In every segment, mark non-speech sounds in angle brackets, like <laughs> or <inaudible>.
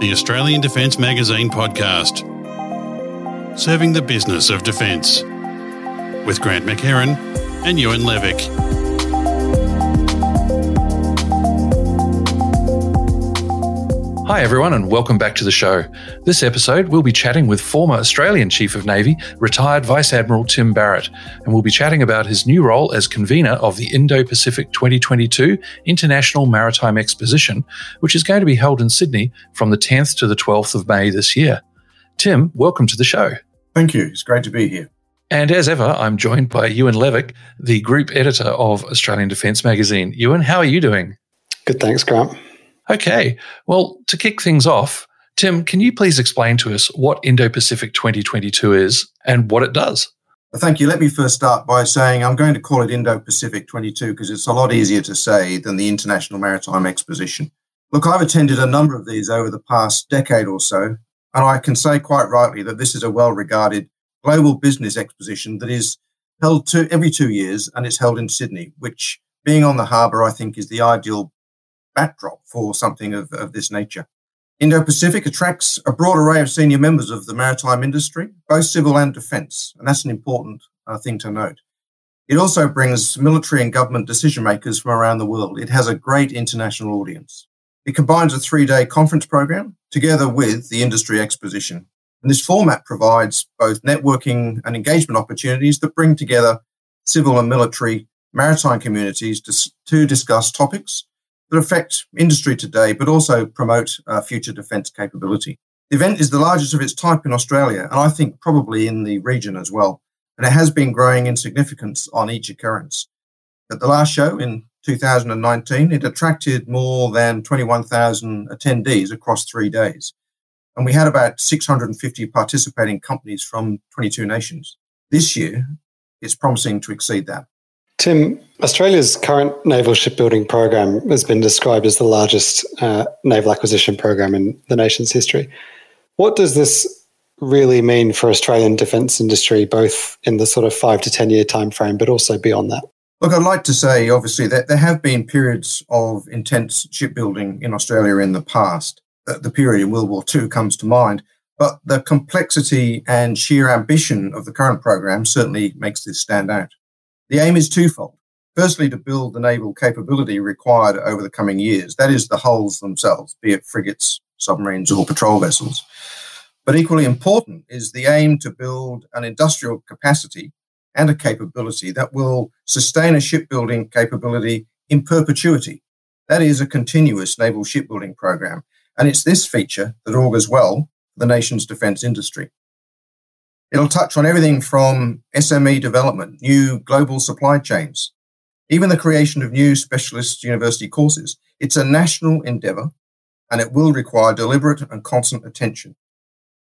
the Australian Defence Magazine podcast. Serving the business of defence. With Grant McHerron and Ewan Levick. Hi, everyone, and welcome back to the show. This episode, we'll be chatting with former Australian Chief of Navy, retired Vice Admiral Tim Barrett, and we'll be chatting about his new role as convener of the Indo Pacific 2022 International Maritime Exposition, which is going to be held in Sydney from the 10th to the 12th of May this year. Tim, welcome to the show. Thank you. It's great to be here. And as ever, I'm joined by Ewan Levick, the group editor of Australian Defence Magazine. Ewan, how are you doing? Good, thanks, Grant. Okay. Well, to kick things off, Tim, can you please explain to us what Indo Pacific 2022 is and what it does? Thank you. Let me first start by saying I'm going to call it Indo Pacific 22 because it's a lot easier to say than the International Maritime Exposition. Look, I've attended a number of these over the past decade or so, and I can say quite rightly that this is a well regarded global business exposition that is held to every two years and it's held in Sydney, which being on the harbour, I think is the ideal backdrop for something of, of this nature. Indo Pacific attracts a broad array of senior members of the maritime industry, both civil and defence, and that's an important uh, thing to note. It also brings military and government decision makers from around the world. It has a great international audience. It combines a three day conference program together with the industry exposition. And this format provides both networking and engagement opportunities that bring together civil and military maritime communities to, to discuss topics that affect industry today, but also promote uh, future defence capability. The event is the largest of its type in Australia, and I think probably in the region as well. And it has been growing in significance on each occurrence. At the last show in 2019, it attracted more than 21,000 attendees across three days. And we had about 650 participating companies from 22 nations. This year, it's promising to exceed that. Tim, Australia's current naval shipbuilding program has been described as the largest uh, naval acquisition program in the nation's history. What does this really mean for Australian defence industry, both in the sort of five to ten year timeframe, but also beyond that? Look, I'd like to say, obviously, that there have been periods of intense shipbuilding in Australia in the past. The period in World War II comes to mind, but the complexity and sheer ambition of the current program certainly makes this stand out. The aim is twofold. Firstly, to build the naval capability required over the coming years, that is, the hulls themselves, be it frigates, submarines, or patrol vessels. But equally important is the aim to build an industrial capacity and a capability that will sustain a shipbuilding capability in perpetuity. That is a continuous naval shipbuilding program. And it's this feature that augurs well for the nation's defence industry. It'll touch on everything from SME development, new global supply chains, even the creation of new specialist university courses. It's a national endeavour and it will require deliberate and constant attention,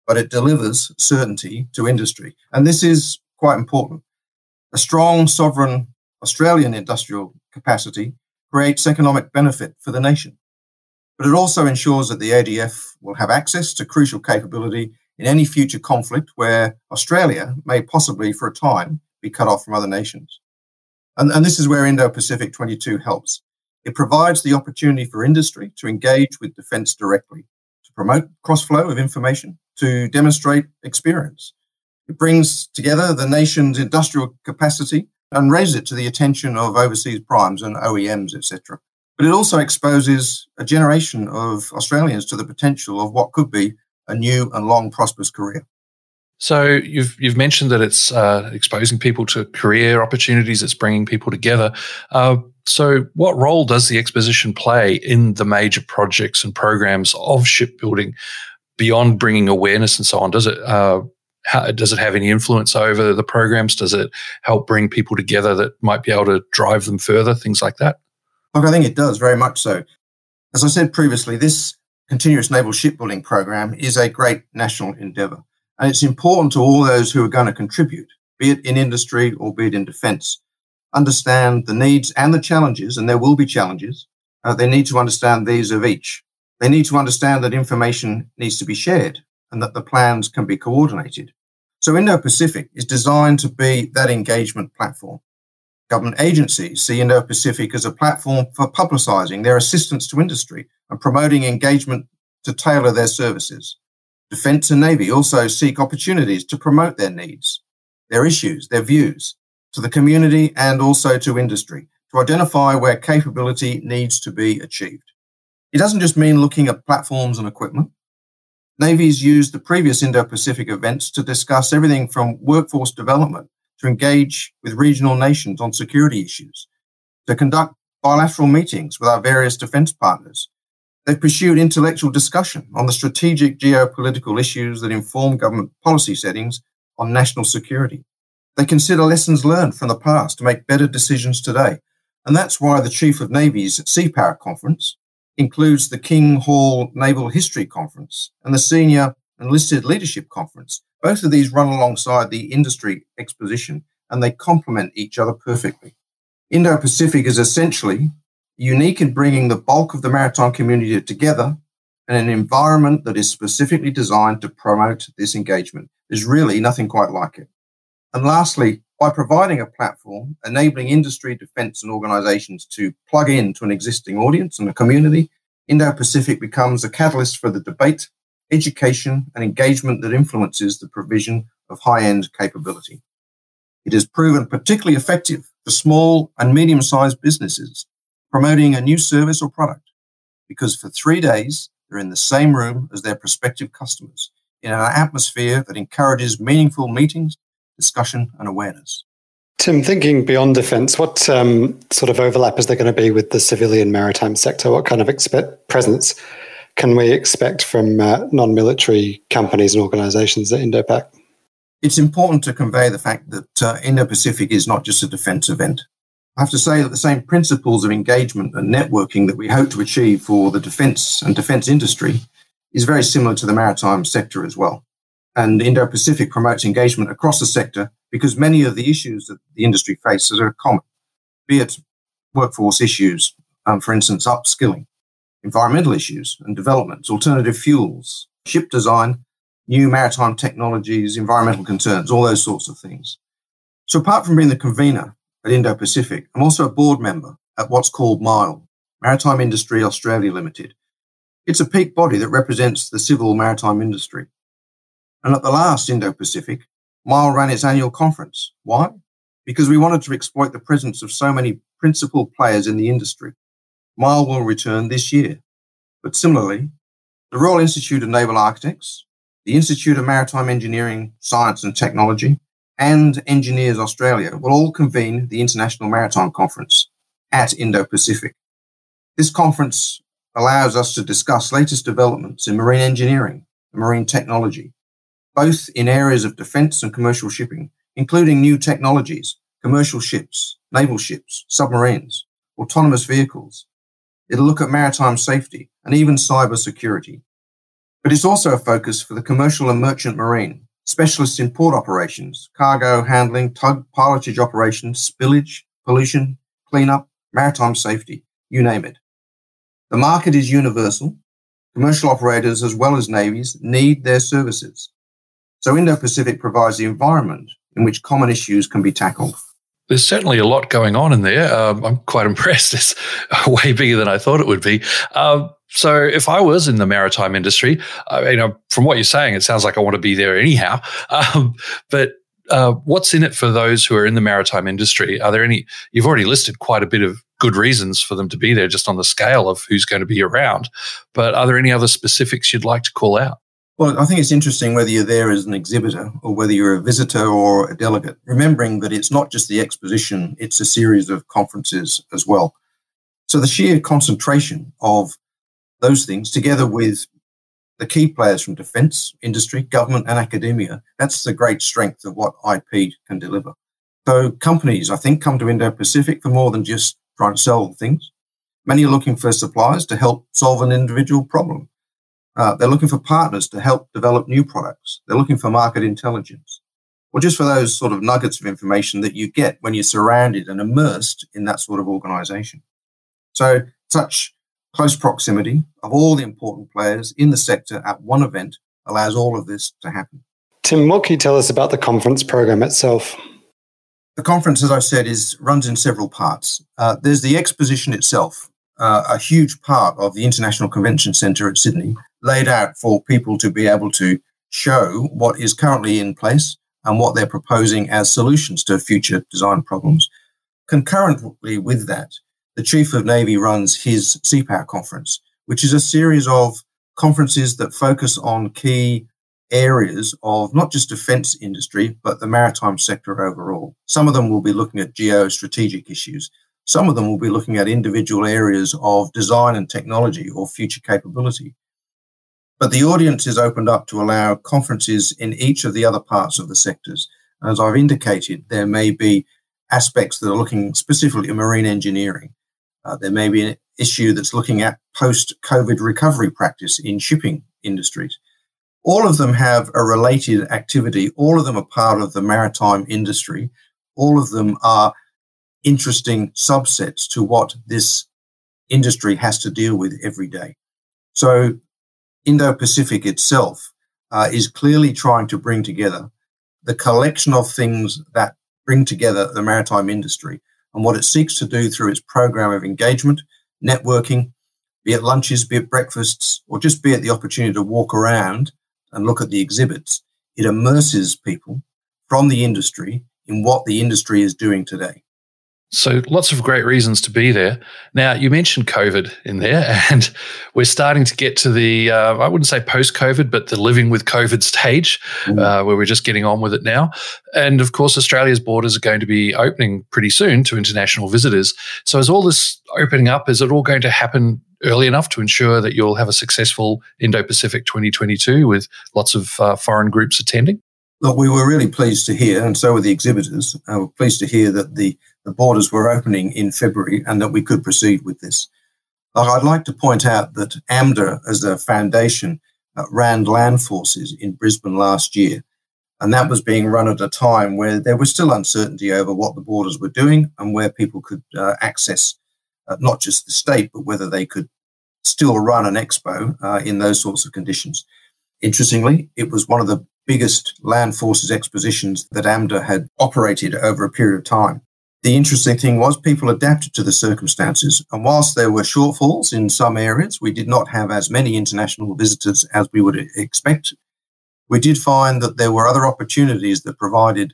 but it delivers certainty to industry. And this is quite important. A strong, sovereign Australian industrial capacity creates economic benefit for the nation, but it also ensures that the ADF will have access to crucial capability in any future conflict where Australia may possibly, for a time, be cut off from other nations. And, and this is where Indo Pacific 22 helps. It provides the opportunity for industry to engage with defence directly, to promote cross flow of information, to demonstrate experience. It brings together the nation's industrial capacity and raises it to the attention of overseas primes and OEMs, etc. But it also exposes a generation of Australians to the potential of what could be a new and long prosperous career. So you've you've mentioned that it's uh, exposing people to career opportunities. It's bringing people together. Uh, so, what role does the exposition play in the major projects and programs of shipbuilding beyond bringing awareness and so on? Does it uh, how, does it have any influence over the programs? Does it help bring people together that might be able to drive them further? Things like that. Look, I think it does very much so. As I said previously, this continuous naval shipbuilding program is a great national endeavour. And it's important to all those who are going to contribute, be it in industry or be it in defence, understand the needs and the challenges, and there will be challenges. Uh, they need to understand these of each. They need to understand that information needs to be shared and that the plans can be coordinated. So Indo Pacific is designed to be that engagement platform. Government agencies see Indo Pacific as a platform for publicising their assistance to industry and promoting engagement to tailor their services. Defence and Navy also seek opportunities to promote their needs, their issues, their views to the community and also to industry to identify where capability needs to be achieved. It doesn't just mean looking at platforms and equipment. Navy's used the previous Indo Pacific events to discuss everything from workforce development to engage with regional nations on security issues, to conduct bilateral meetings with our various defence partners, They've pursued intellectual discussion on the strategic geopolitical issues that inform government policy settings on national security. They consider lessons learned from the past to make better decisions today. And that's why the Chief of Navy's Sea Power Conference includes the King Hall Naval History Conference and the Senior Enlisted Leadership Conference. Both of these run alongside the industry exposition and they complement each other perfectly. Indo Pacific is essentially unique in bringing the bulk of the maritime community together in an environment that is specifically designed to promote this engagement. There's really nothing quite like it. And lastly, by providing a platform enabling industry, defence, and organisations to plug into an existing audience and a community, Indo Pacific becomes a catalyst for the debate, education, and engagement that influences the provision of high end capability. It has proven particularly effective for small and medium sized businesses promoting a new service or product because for three days they're in the same room as their prospective customers in an atmosphere that encourages meaningful meetings, discussion, and awareness. Tim, thinking beyond defence, what um, sort of overlap is there going to be with the civilian maritime sector? What kind of expect presence can we expect from uh, non military companies and organisations at IndoPac? It's important to convey the fact that uh, Indo Pacific is not just a defence event. I have to say that the same principles of engagement and networking that we hope to achieve for the defence and defence industry is very similar to the maritime sector as well. And Indo Pacific promotes engagement across the sector because many of the issues that the industry faces are common, be it workforce issues, um, for instance, upskilling, environmental issues and developments, alternative fuels, ship design, new maritime technologies, environmental concerns, all those sorts of things. So apart from being the convener, at Indo Pacific. I'm also a board member at what's called MIAL, Maritime Industry Australia Limited. It's a peak body that represents the civil maritime industry. And at the last Indo Pacific, MIAL ran its annual conference. Why? Because we wanted to exploit the presence of so many principal players in the industry. MIAL will return this year. But similarly, the Royal Institute of Naval Architects, the Institute of Maritime Engineering, Science and Technology, and Engineers Australia will all convene the International Maritime Conference at Indo Pacific. This conference allows us to discuss latest developments in marine engineering and marine technology, both in areas of defence and commercial shipping, including new technologies, commercial ships, naval ships, submarines, autonomous vehicles. It'll look at maritime safety and even cyber security. But it's also a focus for the commercial and merchant marine, specialists in port operations, cargo handling, tug pilotage operations, spillage, pollution, cleanup, maritime safety, you name it. The market is universal. Commercial operators as well as navies need their services. So Indo Pacific provides the environment in which common issues can be tackled. There's certainly a lot going on in there. Um, I'm quite <laughs> impressed. It's way bigger than I thought it would be. Um, so if I was in the maritime industry, uh, you know, from what you're saying, it sounds like I want to be there anyhow. <laughs> Um, but uh, what's in it for those who are in the maritime industry? Are there any? You've already listed quite a bit of good reasons for them to be there, just on the scale of who's going to be around. But are there any other specifics you'd like to call out? Well, I think it's interesting whether you're there as an exhibitor or whether you're a visitor or a delegate, remembering that it's not just the exposition, it's a series of conferences as well. So the sheer concentration of those things together with the key players from defence, industry, government, and academia. That's the great strength of what IP can deliver. So companies, I think, come to Indo Pacific for more than just trying to sell things. Many are looking for suppliers to help solve an individual problem. Uh, they're looking for partners to help develop new products. They're looking for market intelligence, or just for those sort of nuggets of information that you get when you're surrounded and immersed in that sort of organization. So, such Close proximity of all the important players in the sector at one event allows all of this to happen. Tim, what can you tell us about the conference program itself? The conference, as I said, is runs in several parts. Uh, there's the exposition itself, uh, a huge part of the International Convention Centre at Sydney, laid out for people to be able to show what is currently in place and what they're proposing as solutions to future design problems. Concurrently with that, the Chief of Navy runs his Sea Power conference, which is a series of conferences that focus on key areas of not just defense industry, but the maritime sector overall. Some of them will be looking at geostrategic issues. Some of them will be looking at individual areas of design and technology or future capability. But the audience is opened up to allow conferences in each of the other parts of the sectors. As I've indicated, there may be aspects that are looking specifically at marine engineering. Uh, there may be an issue that's looking at post COVID recovery practice in shipping industries. All of them have a related activity. All of them are part of the maritime industry. All of them are interesting subsets to what this industry has to deal with every day. So Indo Pacific itself uh, is clearly trying to bring together the collection of things that bring together the maritime industry and what it seeks to do through its program of engagement, networking, be it lunches, be it breakfasts, or just be it the opportunity to walk around and look at the exhibits. It immerses people from the industry in what the industry is doing today. So lots of great reasons to be there. Now you mentioned COVID in there, <laughs> and we're starting to get to the uh, I wouldn't say post COVID, but the living with COVID stage, mm. uh, where we're just getting on with it now. And of course, Australia's borders are going to be opening pretty soon to international visitors. So is all this opening up? Is it all going to happen early enough to ensure that you'll have a successful Indo-Pacific 2022 with lots of uh, foreign groups attending? Look, we were really pleased to hear, and so were the exhibitors. Uh, we're pleased to hear that the, the borders were opening in February and that we could proceed with this. I'd like to point out that AMDA, as a foundation, uh, ran land forces in Brisbane last year. And that was being run at a time where there was still uncertainty over what the borders were doing and where people could uh, access uh, not just the state, but whether they could still run an expo uh, in those sorts of conditions. Interestingly, it was one of the biggest land forces expositions that AMDA had operated over a period of time. The interesting thing was people adapted to the circumstances. And whilst there were shortfalls in some areas, we did not have as many international visitors as we would expect. We did find that there were other opportunities that provided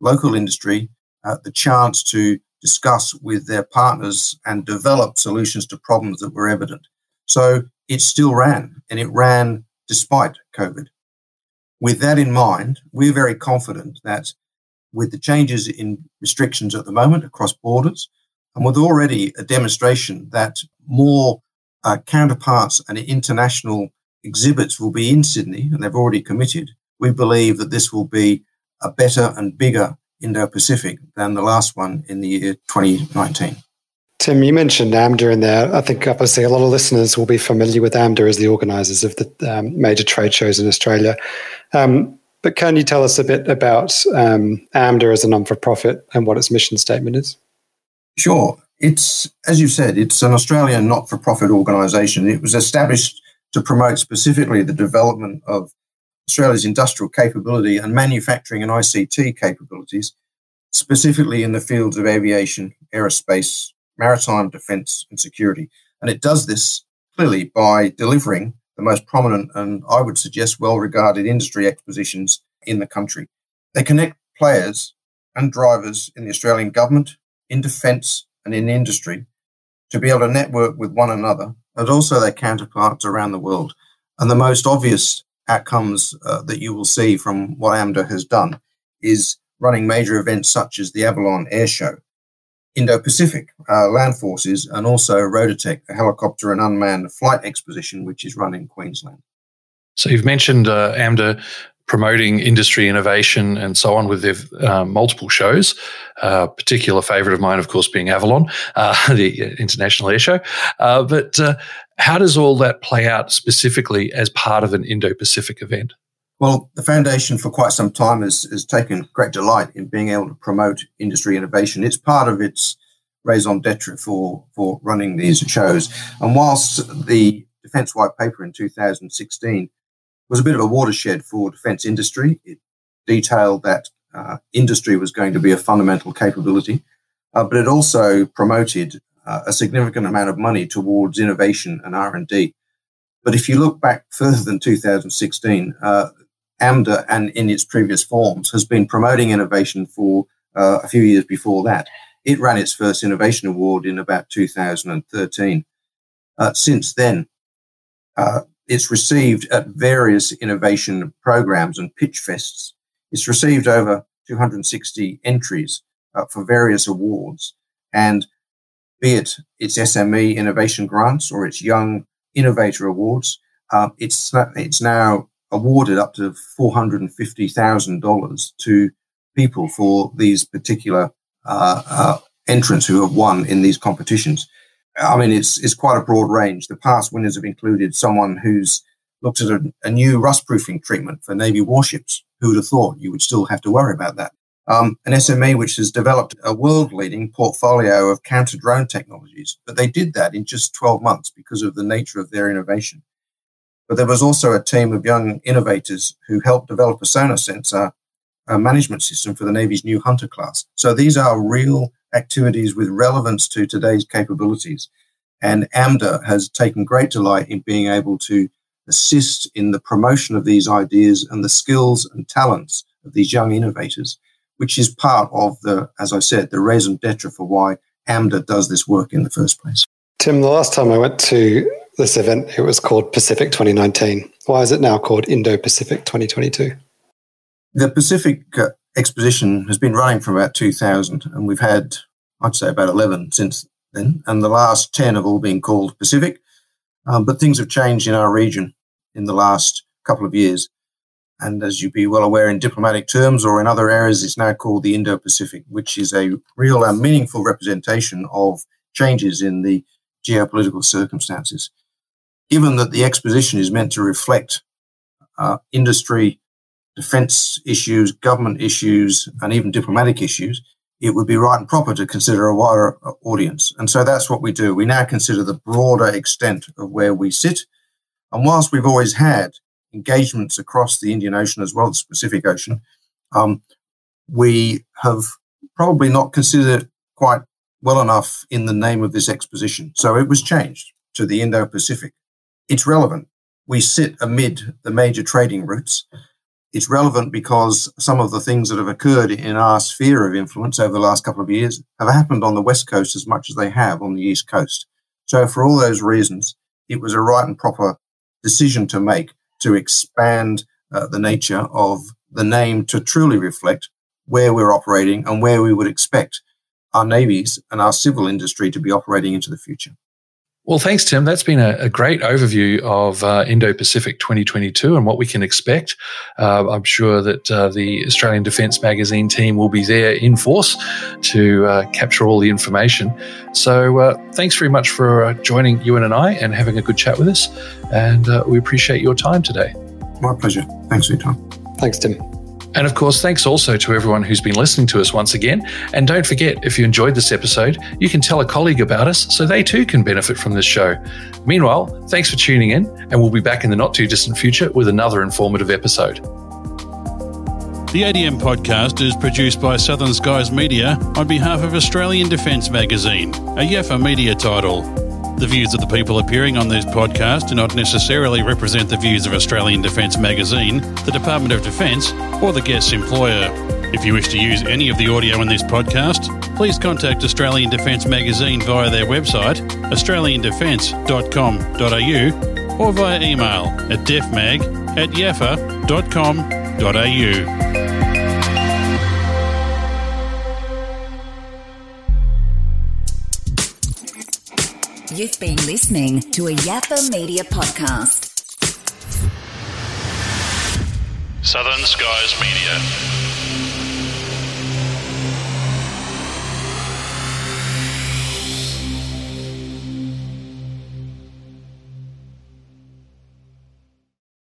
local industry uh, the chance to discuss with their partners and develop solutions to problems that were evident. So it still ran and it ran despite COVID. With that in mind, we're very confident that with the changes in restrictions at the moment across borders, and with already a demonstration that more uh, counterparts and international exhibits will be in Sydney, and they've already committed, we believe that this will be a better and bigger Indo-Pacific than the last one in the year 2019. Tim, you mentioned AMDA in there. I think obviously a lot of listeners will be familiar with AMDA as the organisers of the um, major trade shows in Australia. Um, but can you tell us a bit about um, AMDA as a non-for-profit and what its mission statement is? Sure. It's, as you said, it's an Australian not-for-profit organisation. It was established to promote specifically the development of Australia's industrial capability and manufacturing and ICT capabilities, specifically in the fields of aviation, aerospace, maritime defence and security. And it does this clearly by delivering the most prominent and I would suggest well regarded industry expositions in the country. They connect players and drivers in the Australian government, in defence, and in industry to be able to network with one another, and also their counterparts around the world. And the most obvious outcomes uh, that you will see from what AMDA has done is running major events such as the Avalon Air Show, Indo Pacific uh, Land Forces, and also Rotortech, a helicopter and unmanned flight exposition, which is run in Queensland. So you've mentioned uh, AMDA promoting industry innovation and so on with their uh, multiple shows. Uh, particular favourite of mine, of course, being Avalon, uh, <laughs> the International Air Show. Uh, but uh, how does all that play out specifically as part of an Indo-Pacific event? Well, the foundation for quite some time has, has taken great delight in being able to promote industry innovation. It's part of its raison d'etre for, for running these shows. And whilst the Defence White Paper in 2016 was a bit of a watershed for defence industry. It detailed that uh, industry was going to be a fundamental capability, uh, but it also promoted uh, a significant amount of money towards innovation and R and D. But if you look back <laughs> further than 2016, uh, AMDA and in its previous forms has been promoting innovation for uh, a few years before that. It ran its first innovation award in about 2013. Uh, since then, uh, it's received at various innovation programs and pitch fests. It's received over 260 entries uh, for various awards, and be it its SME innovation grants or its Young Innovator Awards, uh, it's it's now awarded up to four hundred and fifty thousand dollars to people for these particular uh, uh, entrants who have won in these competitions. I mean, it's it's quite a broad range. The past winners have included someone who's looked at a, a new rust proofing treatment for Navy warships. Who would have thought you would still have to worry about that? Um, an SME which has developed a world leading portfolio of counter drone technologies. But they did that in just 12 months because of the nature of their innovation. But there was also a team of young innovators who helped develop a sonar sensor a management system for the Navy's new Hunter class. So these are real activities with relevance to today's capabilities. And AMDA has taken great delight in being able to assist in the promotion of these ideas and the skills and talents of these young innovators, which is part of the, as I said, the raison d'etre for why AMDA does this work in the first place. Tim, the last time I went to this event, it was called Pacific 2019. Why is it now called Indo Pacific 2022? The Pacific uh, Exposition has been running from about 2000, and we've had, I'd say, about 11 since then. And the last 10 have all been called Pacific. Um, but things have changed in our region in the last couple of years. And as you'd be well aware, in diplomatic terms or in other areas, it's now called the Indo Pacific, which is a real and meaningful representation of changes in the geopolitical circumstances. Given that the exposition is meant to reflect uh, industry, defense issues, government issues, and even diplomatic issues, it would be right and proper to consider a wider uh, audience. And so that's what we do. We now consider the broader extent of where we sit. And whilst we've always had engagements across the Indian Ocean as well as the Pacific Ocean, um, we have probably not considered it quite well enough in the name of this exposition. So it was changed to the Indo Pacific. It's relevant. We sit amid the major trading routes. It's relevant because some of the things that have occurred in our sphere of influence over the last couple of years have happened on the West Coast as much as they have on the East Coast. So, for all those reasons, it was a right and proper decision to make to expand uh, the nature of the name to truly reflect where we're operating and where we would expect our navies and our civil industry to be operating into the future. Well, thanks, Tim. That's been a, a great overview of uh, Indo Pacific 2022 and what we can expect. Uh, I'm sure that uh, the Australian Defence Magazine team will be there in force to uh, capture all the information. So, uh, thanks very much for uh, joining Ewan and I and having a good chat with us. And we appreciate your time today. My pleasure. Thanks for your time. Thanks, Tim. And of course, thanks also to everyone who's been listening to us once again. And don't forget, if you enjoyed this episode, you can tell a colleague about us so they too can benefit from this show. Meanwhile, thanks for tuning in, and we'll be back in the not too distant future with another informative episode. The ADM podcast is produced by Southern Skies Media on behalf of Australian Defence Magazine, a Yaffa media title. The views of the people appearing on this podcast do not necessarily represent the views of Australian Defence Magazine, the Department of Defence, or the guest's employer. If you wish to use any of the audio in this podcast, please contact Australian Defence Magazine via their website, australiandefence.com.au, or via email at defmag at yaffa.com.au. You've been listening to a Yaffa Media podcast. Southern Skies Media.